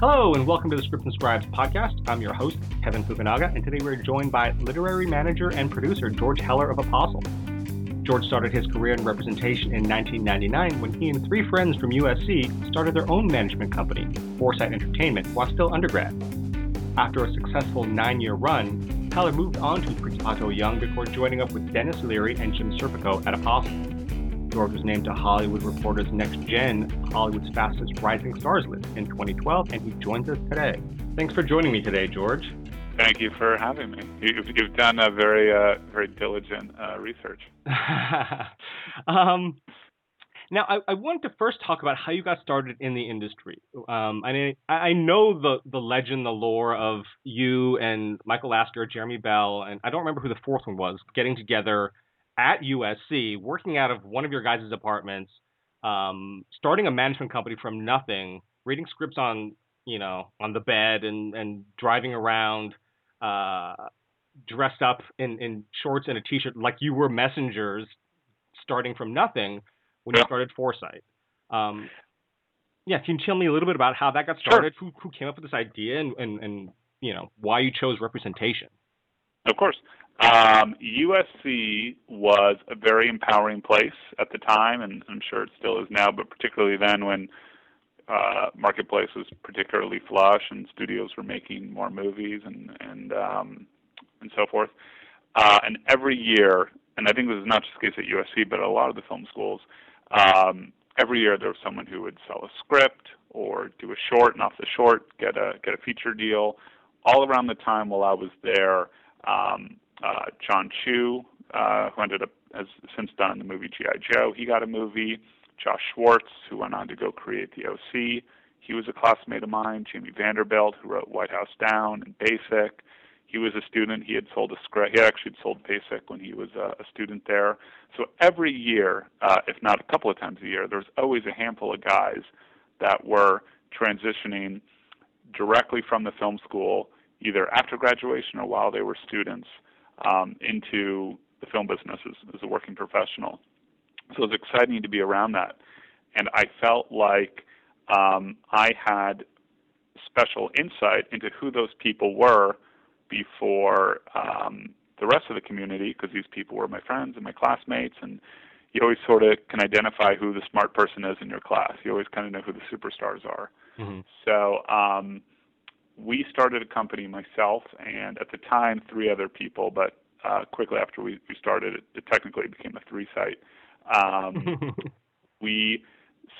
Hello, and welcome to the Scripts and Scribes podcast. I'm your host, Kevin Fukunaga, and today we're joined by literary manager and producer George Heller of Apostle. George started his career in representation in 1999 when he and three friends from USC started their own management company, Foresight Entertainment, while still undergrad. After a successful nine year run, Heller moved on to Principato-Young before joining up with Denis Leary and Jim Serpico at Apostle. George was named to Hollywood Reporter's Next Gen, Hollywood's fastest rising stars list in 2012, and he joins us today. Thanks for joining me today, George. Thank you for having me. You've, you've done a very, uh, very diligent uh, research. um, now, I, I wanted to first talk about how you got started in the industry. Um, I, I know the, the legend, the lore of you and Michael Lasker, Jeremy Bell, and I don't remember who the fourth one was, getting together at USC, working out of one of your guys' apartments, um, starting a management company from nothing, reading scripts on you know on the bed and and driving around uh, dressed up in in shorts and a t-shirt like you were messengers, starting from nothing when you started Foresight. Um, yeah, can you tell me a little bit about how that got started? Sure. Who who came up with this idea and, and and you know why you chose representation? Of course. Um, USC was a very empowering place at the time, and I'm sure it still is now, but particularly then when uh, marketplace was particularly flush and studios were making more movies and and um, and so forth. Uh, and every year, and I think this is not just the case at USC, but a lot of the film schools, um, every year there was someone who would sell a script or do a short, and off the short get a get a feature deal. All around the time while I was there, um, uh, Jon Chu, uh, who ended up has since done the movie GI Joe, he got a movie. Josh Schwartz, who went on to go create the OC, he was a classmate of mine. Jamie Vanderbilt, who wrote White House Down and Basic, he was a student. He had sold a script. He actually had sold Basic when he was a, a student there. So every year, uh, if not a couple of times a year, there's always a handful of guys that were transitioning directly from the film school, either after graduation or while they were students, um, into the film business as, as a working professional. So it was exciting to be around that. And I felt like um, I had special insight into who those people were before um, the rest of the community, because these people were my friends and my classmates. And you always sort of can identify who the smart person is in your class. You always kind of know who the superstars are. Mm-hmm. So um, we started a company, myself, and at the time, three other people, but uh, quickly after we, we started, it, it technically became a three site. Um, we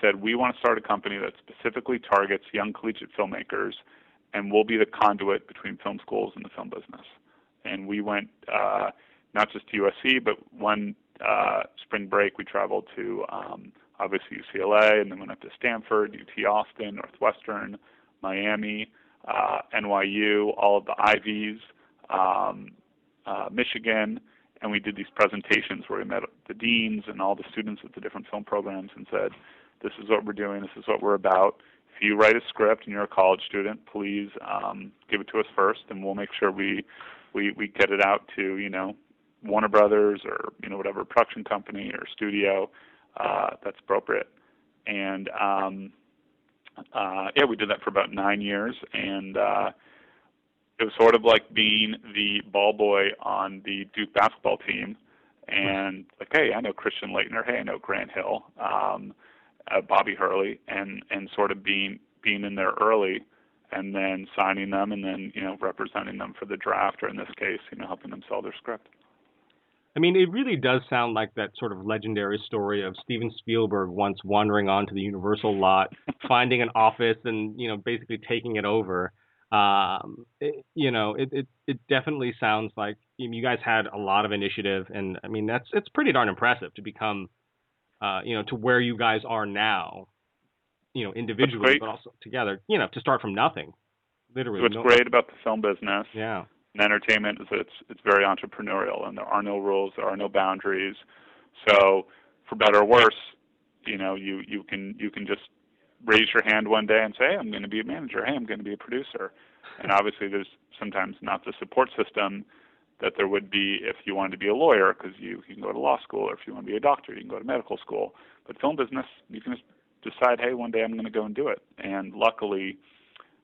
said we want to start a company that specifically targets young collegiate filmmakers, and we'll be the conduit between film schools and the film business. And we went uh, not just to USC, but one uh, spring break we traveled to um, obviously UCLA, and then went up to Stanford, UT Austin, Northwestern, Miami, uh, NYU, all of the Ivies, um, uh, Michigan, and we did these presentations where we met the deans and all the students at the different film programs and said, "This is what we're doing. This is what we're about. If you write a script and you're a college student, please um, give it to us first, and we'll make sure we we we get it out to you know Warner Brothers or you know whatever production company or studio uh, that's appropriate." And um, uh, yeah, we did that for about nine years, and uh, it was sort of like being the ball boy on the Duke basketball team, and like, hey, I know Christian Laettner. hey, I know Grant Hill, um, uh, Bobby Hurley, and and sort of being being in there early, and then signing them, and then you know representing them for the draft, or in this case, you know helping them sell their script. I mean, it really does sound like that sort of legendary story of Steven Spielberg once wandering onto the Universal lot, finding an office, and you know basically taking it over um, it, you know, it, it, it definitely sounds like you guys had a lot of initiative, and I mean that's it's pretty darn impressive to become, uh, you know, to where you guys are now, you know, individually, but also together. You know, to start from nothing, literally. What's no, great about the film business, yeah, and entertainment is it's it's very entrepreneurial, and there are no rules, there are no boundaries. So, for better or worse, you know, you you can you can just raise your hand one day and say, hey, I'm going to be a manager. Hey, I'm going to be a producer. And obviously, there's sometimes not the support system that there would be if you wanted to be a lawyer because you, you can go to law school, or if you want to be a doctor, you can go to medical school. But film business, you can just decide, hey, one day I'm going to go and do it. And luckily,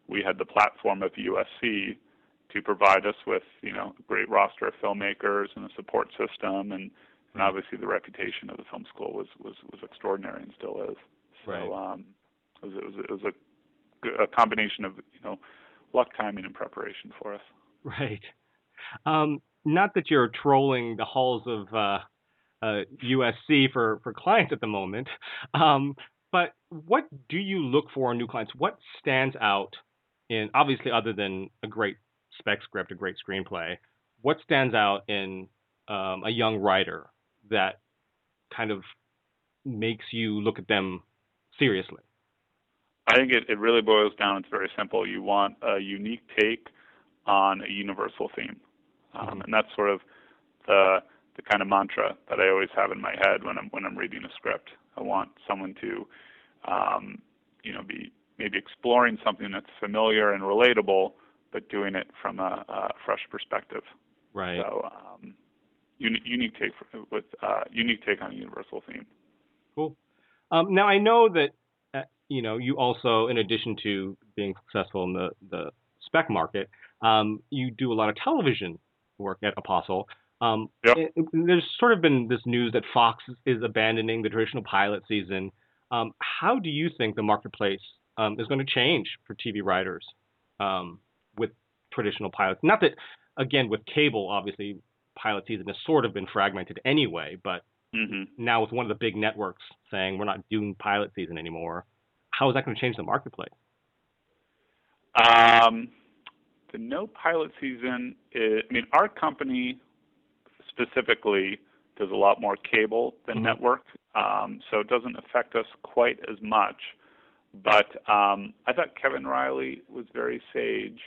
we had the platform of USC to provide us with you know a great roster of filmmakers and a support system and and obviously the reputation of the film school was was was extraordinary and still is. So Right. um, it was it was, it was a, a combination of you know luck, timing, and preparation for us. Right. Um, not that you're trolling the halls of uh, uh, USC for, for clients at the moment, um, but what do you look for in new clients? What stands out in, obviously, other than a great spec script, a great screenplay, what stands out in um, a young writer that kind of makes you look at them seriously? I think it, it really boils down. It's very simple. You want a unique take on a universal theme, um, Mhm. and that's sort of the the kind of mantra that I always have in my head when I'm when I'm reading a script. I want someone to, um, you know, be maybe exploring something that's familiar and relatable, but doing it from a, a fresh perspective. Right. So, um, uni- unique take for, with uh, unique take on a universal theme. Cool. Um, now I know that uh, you know you also, in addition to being successful in the the spec market, um, you do a lot of television work at Apostle. Um, Yep. it- it- there's sort of been this news that Fox is abandoning the traditional pilot season. Um, how do you think the marketplace um, is going to change for TV writers um, traditional pilots? Not that, again, with cable, obviously, pilot season has sort of been fragmented anyway, but hmm now with one of the big networks saying we're not doing pilot season anymore, how is that going to change the marketplace? Um, the no pilot season. Is, I mean, our company specifically does a lot more cable than Mhm. network, um, so it doesn't affect us quite as much. But um, I thought Kevin Reilly was very sage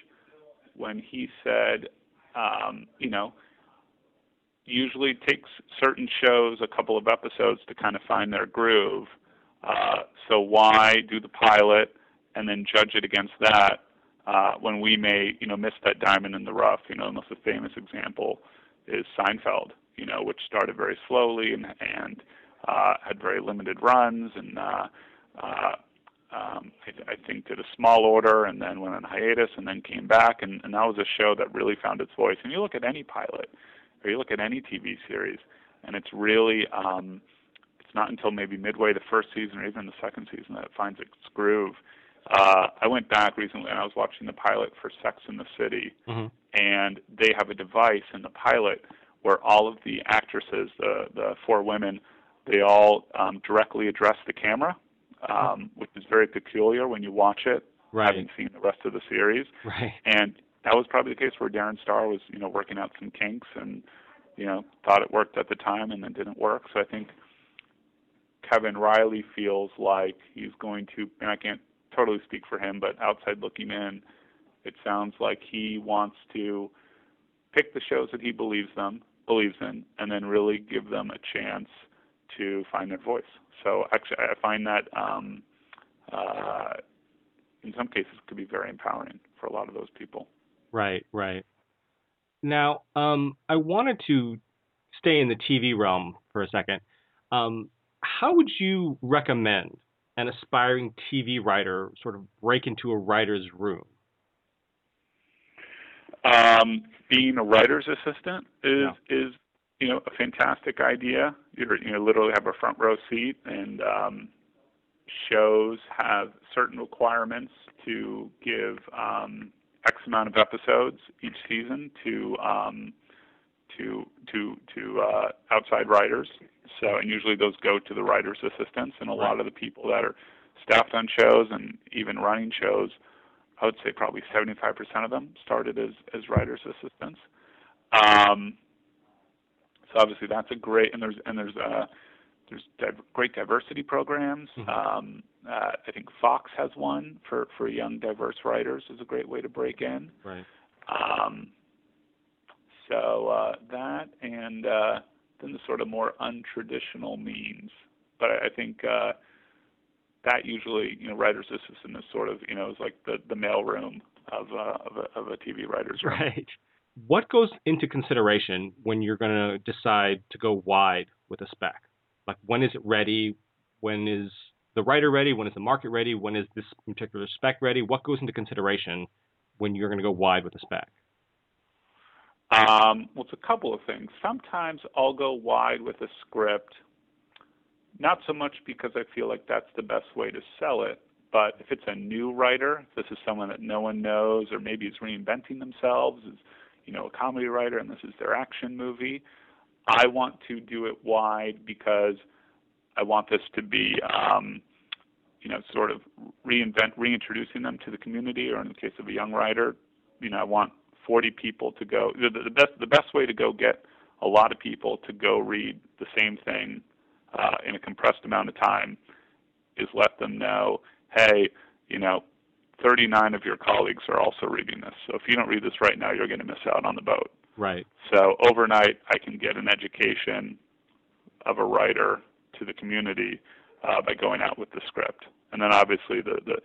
when he said, um, you know, usually takes certain shows a couple of episodes to kind of find their groove. Uh, so why do the pilot and then judge it against that uh, when we may, you know, miss that diamond in the rough? You know, the most famous example is Seinfeld. You know, which started very slowly and and uh, had very limited runs and. Uh, uh, um, I, I think did a small order and then went on hiatus and then came back and, and that was a show that really found its voice. And you look at any pilot or you look at any TV series and it's really um, it's not until maybe midway the first season or even the second season that it finds its groove. Uh, I went back recently and I was watching the pilot for Sex in the City Mm-hmm. and they have a device in the pilot where all of the actresses, the the four women, they all um, directly address the camera, um, which is very peculiar when you watch it, Right. having seen the rest of the series. Right. And that was probably the case where Darren Star was, you know, working out some kinks and, you know, thought it worked at the time and then didn't work. So I think Kevin Reilly feels like he's going to, and I can't totally speak for him, but outside looking in, it sounds like he wants to pick the shows that he believes them believes in, and then really give them a chance to find their voice. So actually, I find that um, uh, in some cases could be very empowering for a lot of those people. Right, right. Now, um, I wanted to stay in the TV realm for a second. Um, how would you recommend an aspiring TV writer sort of break into a writer's room? Um, being a writer's assistant is Yeah. is you know a fantastic idea. You're you know literally have a front row seat, and um, shows have certain requirements to give um, X amount of episodes each season to um, to to to uh, outside writers. So and usually those go to the writers' assistants, and a lot of the people that are staffed on shows and even running shows I would say probably 75% of them started as as writers assistants. Um, so obviously that's a great and there's and there's uh, there's div- great diversity programs. Mhm. Um, uh, I think Fox has one for for young diverse writers is a great way to break in. Right. Um, so uh, that and uh, then the sort of more untraditional means, but I, I think. Uh, that usually, you know, writer's assistant is sort of, you know, is like the the mailroom of uh, of a of a TV writer's room. Right. What goes into consideration when you're going to decide to go wide with a spec? Like, when is it ready? When is the writer ready? When is the market ready? When is this particular spec ready? What goes into consideration when you're going to go wide with a spec? Um, well, it's a couple of things. Sometimes I'll go wide with a script, not so much because I feel like that's the best way to sell it, but if it's a new writer, this is someone that no one knows, or maybe is reinventing themselves, is you know a comedy writer, and this is their action movie, I want to do it wide because I want this to be, um, you know, sort of reinvent, reintroducing them to the community, or in the case of a young writer, you know, I want 40 people to go. The, the best, the best way to go get a lot of people to go read the same thing uh, in a compressed amount of time is let them know, hey, you know, 39 of your colleagues are also reading this. So if you don't read this right now, you're going to miss out on the boat. Right. So overnight, I can get an education of a writer to the community uh, by going out with the script. And then obviously the, the,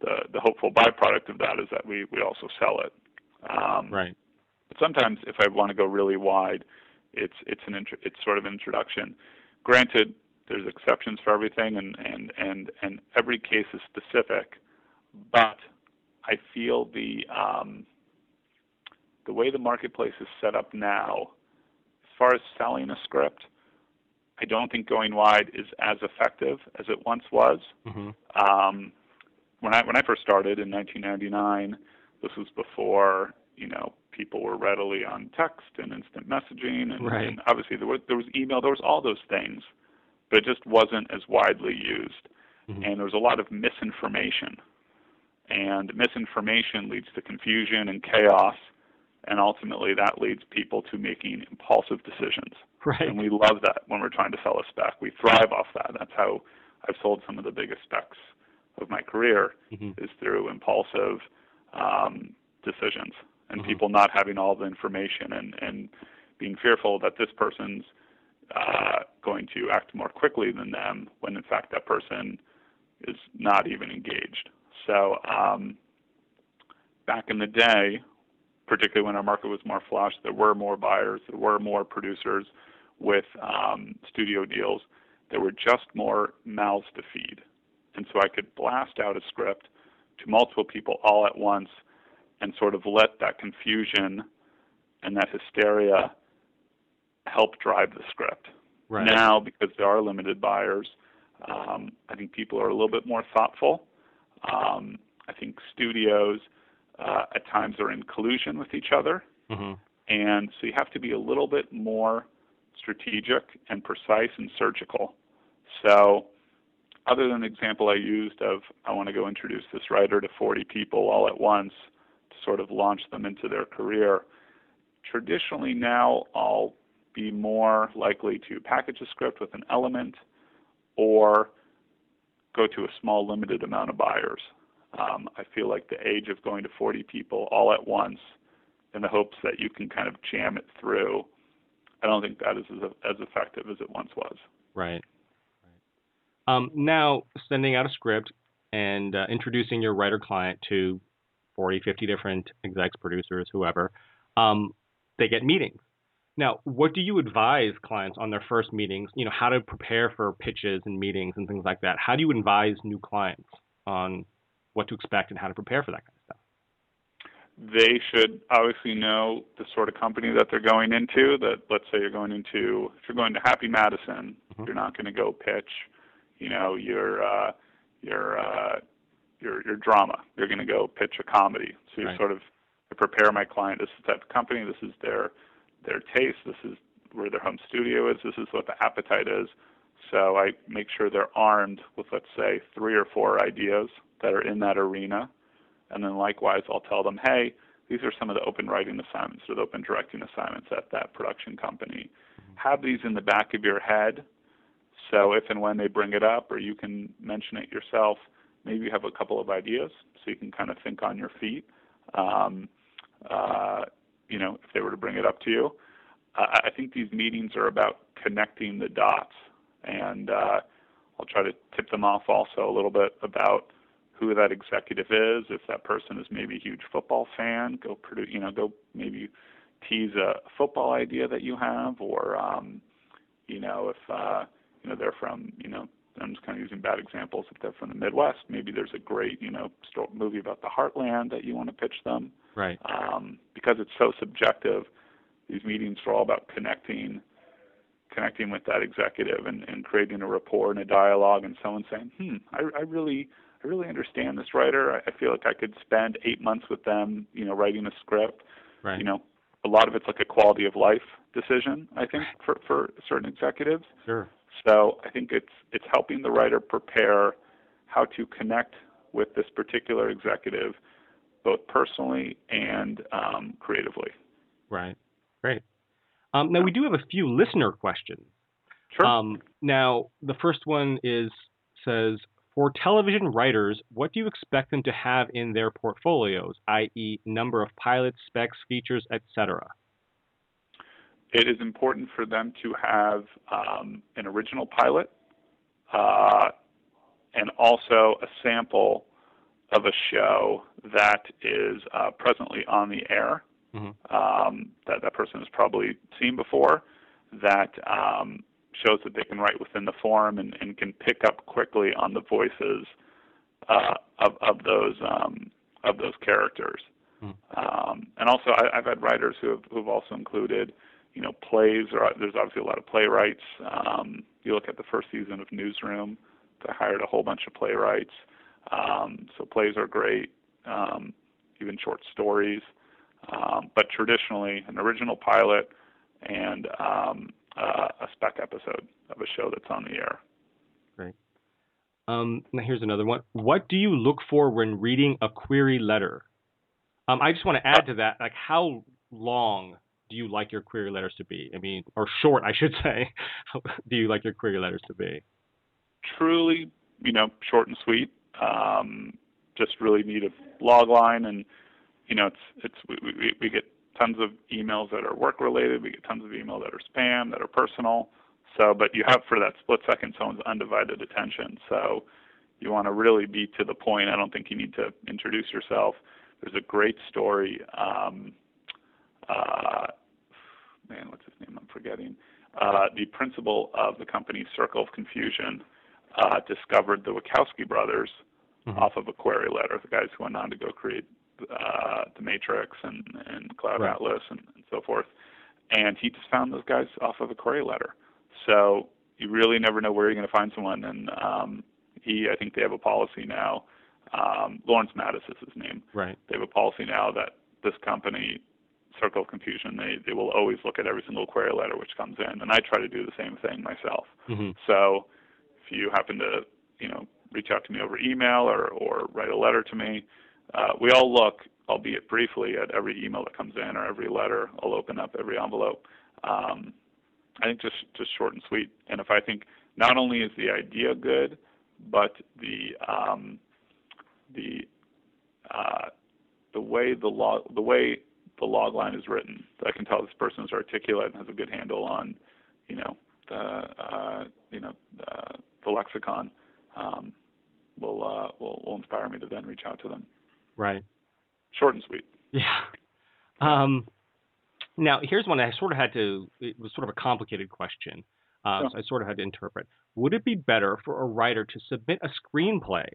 the, the hopeful byproduct of that is that we, we also sell it. Um, right. But sometimes if I want to go really wide, it's it's an intro, it's sort of an introduction. Granted, there's exceptions for everything, and and and and every case is specific. But I feel the um, the way the marketplace is set up now, as far as selling a script, I don't think going wide is as effective as it once was. Mm-hmm. Um, when I when I first started in 1999, this was before you know people were readily on text and instant messaging, and, right. and obviously there was there was email, there was all those things, but it just wasn't as widely used, mm-hmm. and there was a lot of misinformation, and misinformation leads to confusion and chaos, and ultimately that leads people to making impulsive decisions. Right. And we love that when we're trying to sell a spec. We thrive off that. That's how I've sold some of the biggest specs of my career mm-hmm. is through impulsive um, decisions and mm-hmm. people not having all the information and, and being fearful that this person's uh, going to act more quickly than them when in fact that person is not even engaged. So um, back in the day, particularly when our market was more flush, there were more buyers, there were more producers with um, studio deals. There were just more mouths to feed. And so I could blast out a script to multiple people all at once and sort of let that confusion and that hysteria help drive the script. Right. Now, because there are limited buyers, um, I think people are a little bit more thoughtful. Um, I think studios uh, at times are in collusion with each other, mm-hmm. and so you have to be a little bit more strategic and precise and surgical. So other than the example I used of I want to go introduce this writer to 40 people all at once to sort of launch them into their career, traditionally now I'll be more likely to package a script with an element or go to a small limited amount of buyers. Um, I feel like the age of going to 40 people all at once in the hopes that you can kind of jam it through, I don't think that is as, as effective as it once was. Right. Um, now, sending out a script and uh, introducing your writer client to 40, 50 different execs, producers, whoever, um, they get meetings. Now, what do you advise clients on their first meetings? You know, how to prepare for pitches and meetings and things like that. How do you advise new clients on what to expect and how to prepare for that kind of stuff? They should obviously know the sort of company that they're going into. That let's say you're going into, if you're going to Happy Madison, mm-hmm. you're not going to go pitch you know your uh, your uh, your your drama. You're going to go pitch a comedy. So you right. sort of prepare my client. This is the type of company. This is their their taste. This is where their home studio is. This is what the appetite is. So I make sure they're armed with let's say three or four ideas that are in that arena, and then likewise I'll tell them, hey, these are some of the open writing assignments or the open directing assignments at that production company. Have these in the back of your head so if and when they bring it up, or you can mention it yourself, maybe you have a couple of ideas, so you can kind of think on your feet. Um, uh, you know, if they were to bring it up to you, I think these meetings are about connecting the dots, and uh, I'll try to tip them off also a little bit about who that executive is. If that person is maybe a huge football fan, go produce, you know, go maybe tease a football idea that you have, or um, you know, if uh, you know they're from you know I'm just kind of using bad examples. If they're from the Midwest, maybe there's a great, you know, movie about the heartland that you want to pitch them. Right. Um, because it's so subjective, these meetings are all about connecting, connecting with that executive and, and creating a rapport and a dialogue, and someone saying, "Hmm, I, I really, I really understand this writer. I, I feel like I could spend eight months with them, you know, writing a script. Right. You know, a lot of it's like a quality of life decision, I think, for for certain executives. Sure. So I think it's it's helping the writer prepare how to connect with this particular executive, both personally and um, creatively. Right. Great. Um, now we do have a few listener questions. Sure. Um, now the first one is says for television writers, what do you expect them to have in their portfolios, i.e., number of pilots, specs, features, etc.? It is important for them to have um, an original pilot uh, and also a sample of a show that is uh, presently on the air Mhm. um, that that person has probably seen before that um, shows that they can write within the form and, and can pick up quickly on the voices uh, of, of those um, of those characters. Mhm. Um, and also, I, I've had writers who have who've also included you know, plays. There's obviously a lot of playwrights. Um, you look at the first season of Newsroom. They hired a whole bunch of playwrights. Um, so plays are great, um, even short stories. Um, but traditionally, an original pilot and um, uh, a spec episode of a show that's on the air. Um, now here's another one. What do you look for when reading a query letter? Um, I just want to add to that, like how long do you like your query letters to be? I mean, or short, I should say. do you like your query letters to be? Truly, you know, short and sweet. Um, just really need a log line, and you know, it's it's we, we, we get tons of emails that are work related. We get tons of emails that are spam, that are personal. So, but you have for that split second someone's undivided attention. So, you want to really be to the point. I don't think you need to introduce yourself. There's a great story. Um, uh, man, what's his name? I'm forgetting. Uh, the principal of the company Circle of Confusion uh, discovered the Wachowski brothers Mhm. off of a query letter. The guys who went on to go create uh, the Matrix and, and Cloud Right. Atlas and, and so forth. And he just found those guys off of a query letter. So you really never know where you're going to find someone. And um, he, I think they have a policy now. Um, Lawrence Mattis is his name Right. they have a policy now that this company, Circle of Confusion, they, they will always look at every single query letter which comes in, and I try to do the same thing myself. hmm So if you happen to, you know, reach out to me over email or, or write a letter to me, uh, we all look, albeit briefly, at every email that comes in or every letter. I'll open up every envelope. Um, I think just just short and sweet. And if I think not only is the idea good, but the um, the uh, the way the log the way the log line is written, I can tell this person is articulate and has a good handle on, you know, the uh, you know uh, the lexicon. Um, will uh, will will inspire me to then reach out to them. Right. Short and sweet. Yeah. Um, now, here's one I sort of had to, it was sort of a complicated question. Uh, Yeah. so I sort of had to interpret. Would it be better for a writer to submit a screenplay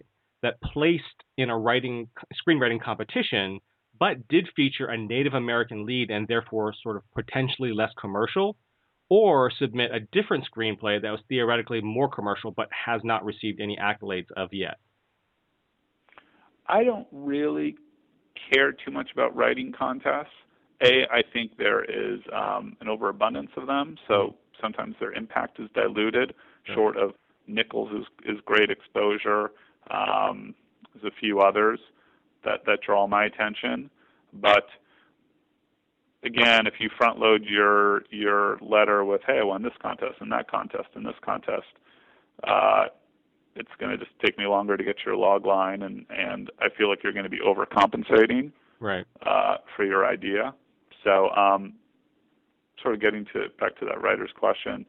that placed in a writing screenwriting competition, but did feature a Native American lead and therefore sort of potentially less commercial, or submit a different screenplay that was theoretically more commercial but has not received any accolades of yet? I don't really care too much about writing contests. A, I think there is um, an overabundance of them, so sometimes their impact is diluted. Short of Nichols is is great exposure. Um, there's a few others that that draw my attention, but again, if you front load your your letter with "Hey, I won this contest and that contest and this contest," uh, it's going to just take me longer to get your log line, and and I feel like you're going to be overcompensating Right. uh, for your idea. So, um, sort of getting to back to that writer's question,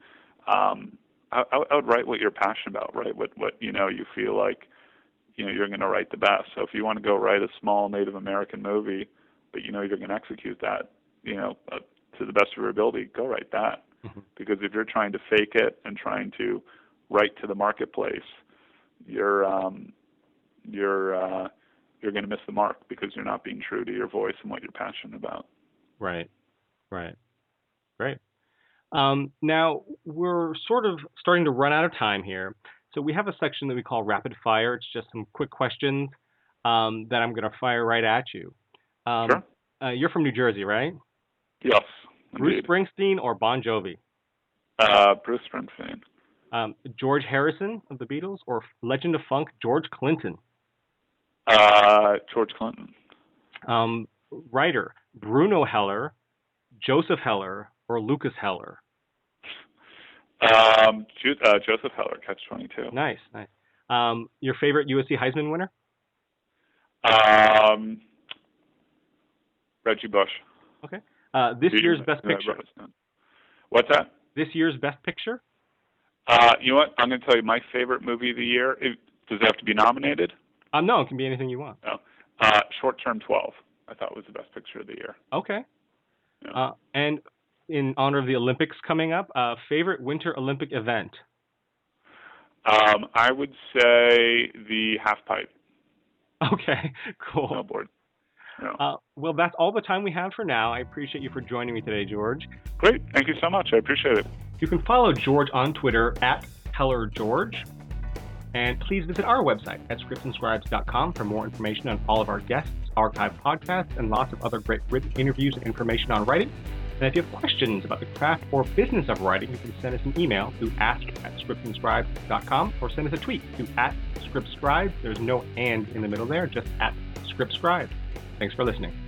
um, I, I would write what you're passionate about, right? What what you know you feel like you know you're going to write the best. So if you want to go write a small Native American movie, but you know you're going to execute that, you know, uh, to the best of your ability, go write that. Mhm. Because if you're trying to fake it and trying to write to the marketplace, you're um, you're uh, you're going to miss the mark because you're not being true to your voice and what you're passionate about. Right, right, great. Um, now we're sort of starting to run out of time here, so we have a section that we call rapid fire. It's just some quick questions um, that I'm going to fire right at you. Um, sure. Uh, you're from New Jersey, right? Yes. Bruce indeed. Springsteen or Bon Jovi? Uh, Bruce Springsteen. Um, George Harrison of the Beatles or Legend of Funk George Clinton? Uh, George Clinton. Um, writer Bruno Heller, Joseph Heller, or Lukas Heller? Um, uh, Joseph Heller, Catch 22. Nice, nice. Um, your favorite USC Heisman winner? Um, Reggie Bush. Okay. Uh, this year's best picture. What's that? This year's best picture? Uh, you know what? I'm going to tell you my favorite movie of the year. It, does it have to be nominated? Um, no, it can be anything you want. No. Uh, Short Term 12. I thought was the best picture of the year. Okay. Yeah. Uh, and in honor of the Olympics coming up, uh, favorite Winter Olympic event? Um, I would say the half pipe Okay, cool. snowboard. Yeah. Uh, well, that's all the time we have for now. I appreciate you for joining me today, George. Great. Thank you so much. I appreciate it. You can follow George on Twitter at HellerGeorge. And please visit our website at scriptsandscribes.com for more information on all of our guests, archived podcasts, and lots of other great written interviews and information on writing. And if you have questions about the craft or business of writing, you can send us an email to ask at scriptsandscribes.com or send us a tweet to at scriptscribe. There's no and in the middle there, just at scriptscribe. Thanks for listening.